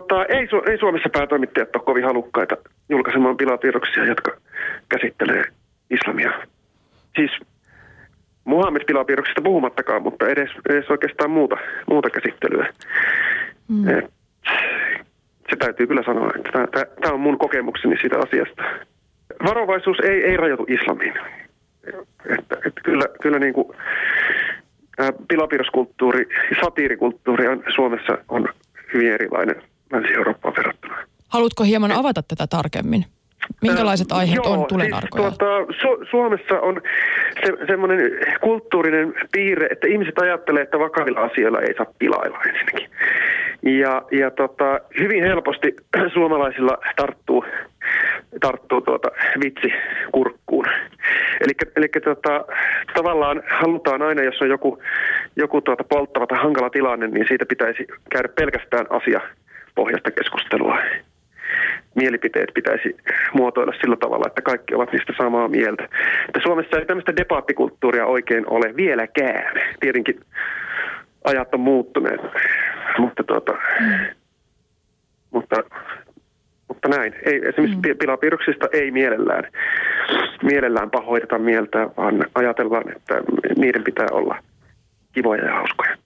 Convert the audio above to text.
tuota, ei, Su- ei Suomessa päätoimittajat ole kovin halukkaita julkaisemaan pilapiirroksia, jotka käsittelee islamia. Siis Muhammed-pilapiirroksista puhumattakaan, mutta edes, edes oikeastaan muuta, muuta käsittelyä. Mm. Et, se täytyy kyllä sanoa, että tämä on mun kokemukseni siitä asiasta. Varovaisuus ei, ei rajoitu islamiin. Että, että kyllä, kyllä niin kuin, pilapiirroskulttuuri ja satiirikulttuuri on, Suomessa on hyvin erilainen Länsi-Eurooppaan verrattuna. Haluatko hieman avata tätä tarkemmin? Minkälaiset aiheet Joo, on tulenarkoja? Siis, tuota, Su- Suomessa on se, semmoinen kulttuurinen piirre, että ihmiset ajattelee, että vakavilla asioilla ei saa pilailla ensinnäkin. Ja, ja tota, hyvin helposti suomalaisilla tarttuu, tarttuu tuota vitsi kurkkuun. Eli tota, tavallaan halutaan aina, jos on joku, joku tuota polttava tai hankala tilanne, niin siitä pitäisi käydä pelkästään asia pohjasta keskustelua mielipiteet pitäisi muotoilla sillä tavalla, että kaikki ovat niistä samaa mieltä. Että Suomessa ei tämmöistä debaattikulttuuria oikein ole vieläkään. Tietenkin ajat on muuttuneet, mutta, tuota, mm. mutta, mutta näin. Ei, esimerkiksi mm. pilapiirroksista ei mielellään, mielellään pahoiteta mieltä, vaan ajatellaan, että niiden pitää olla kivoja ja hauskoja.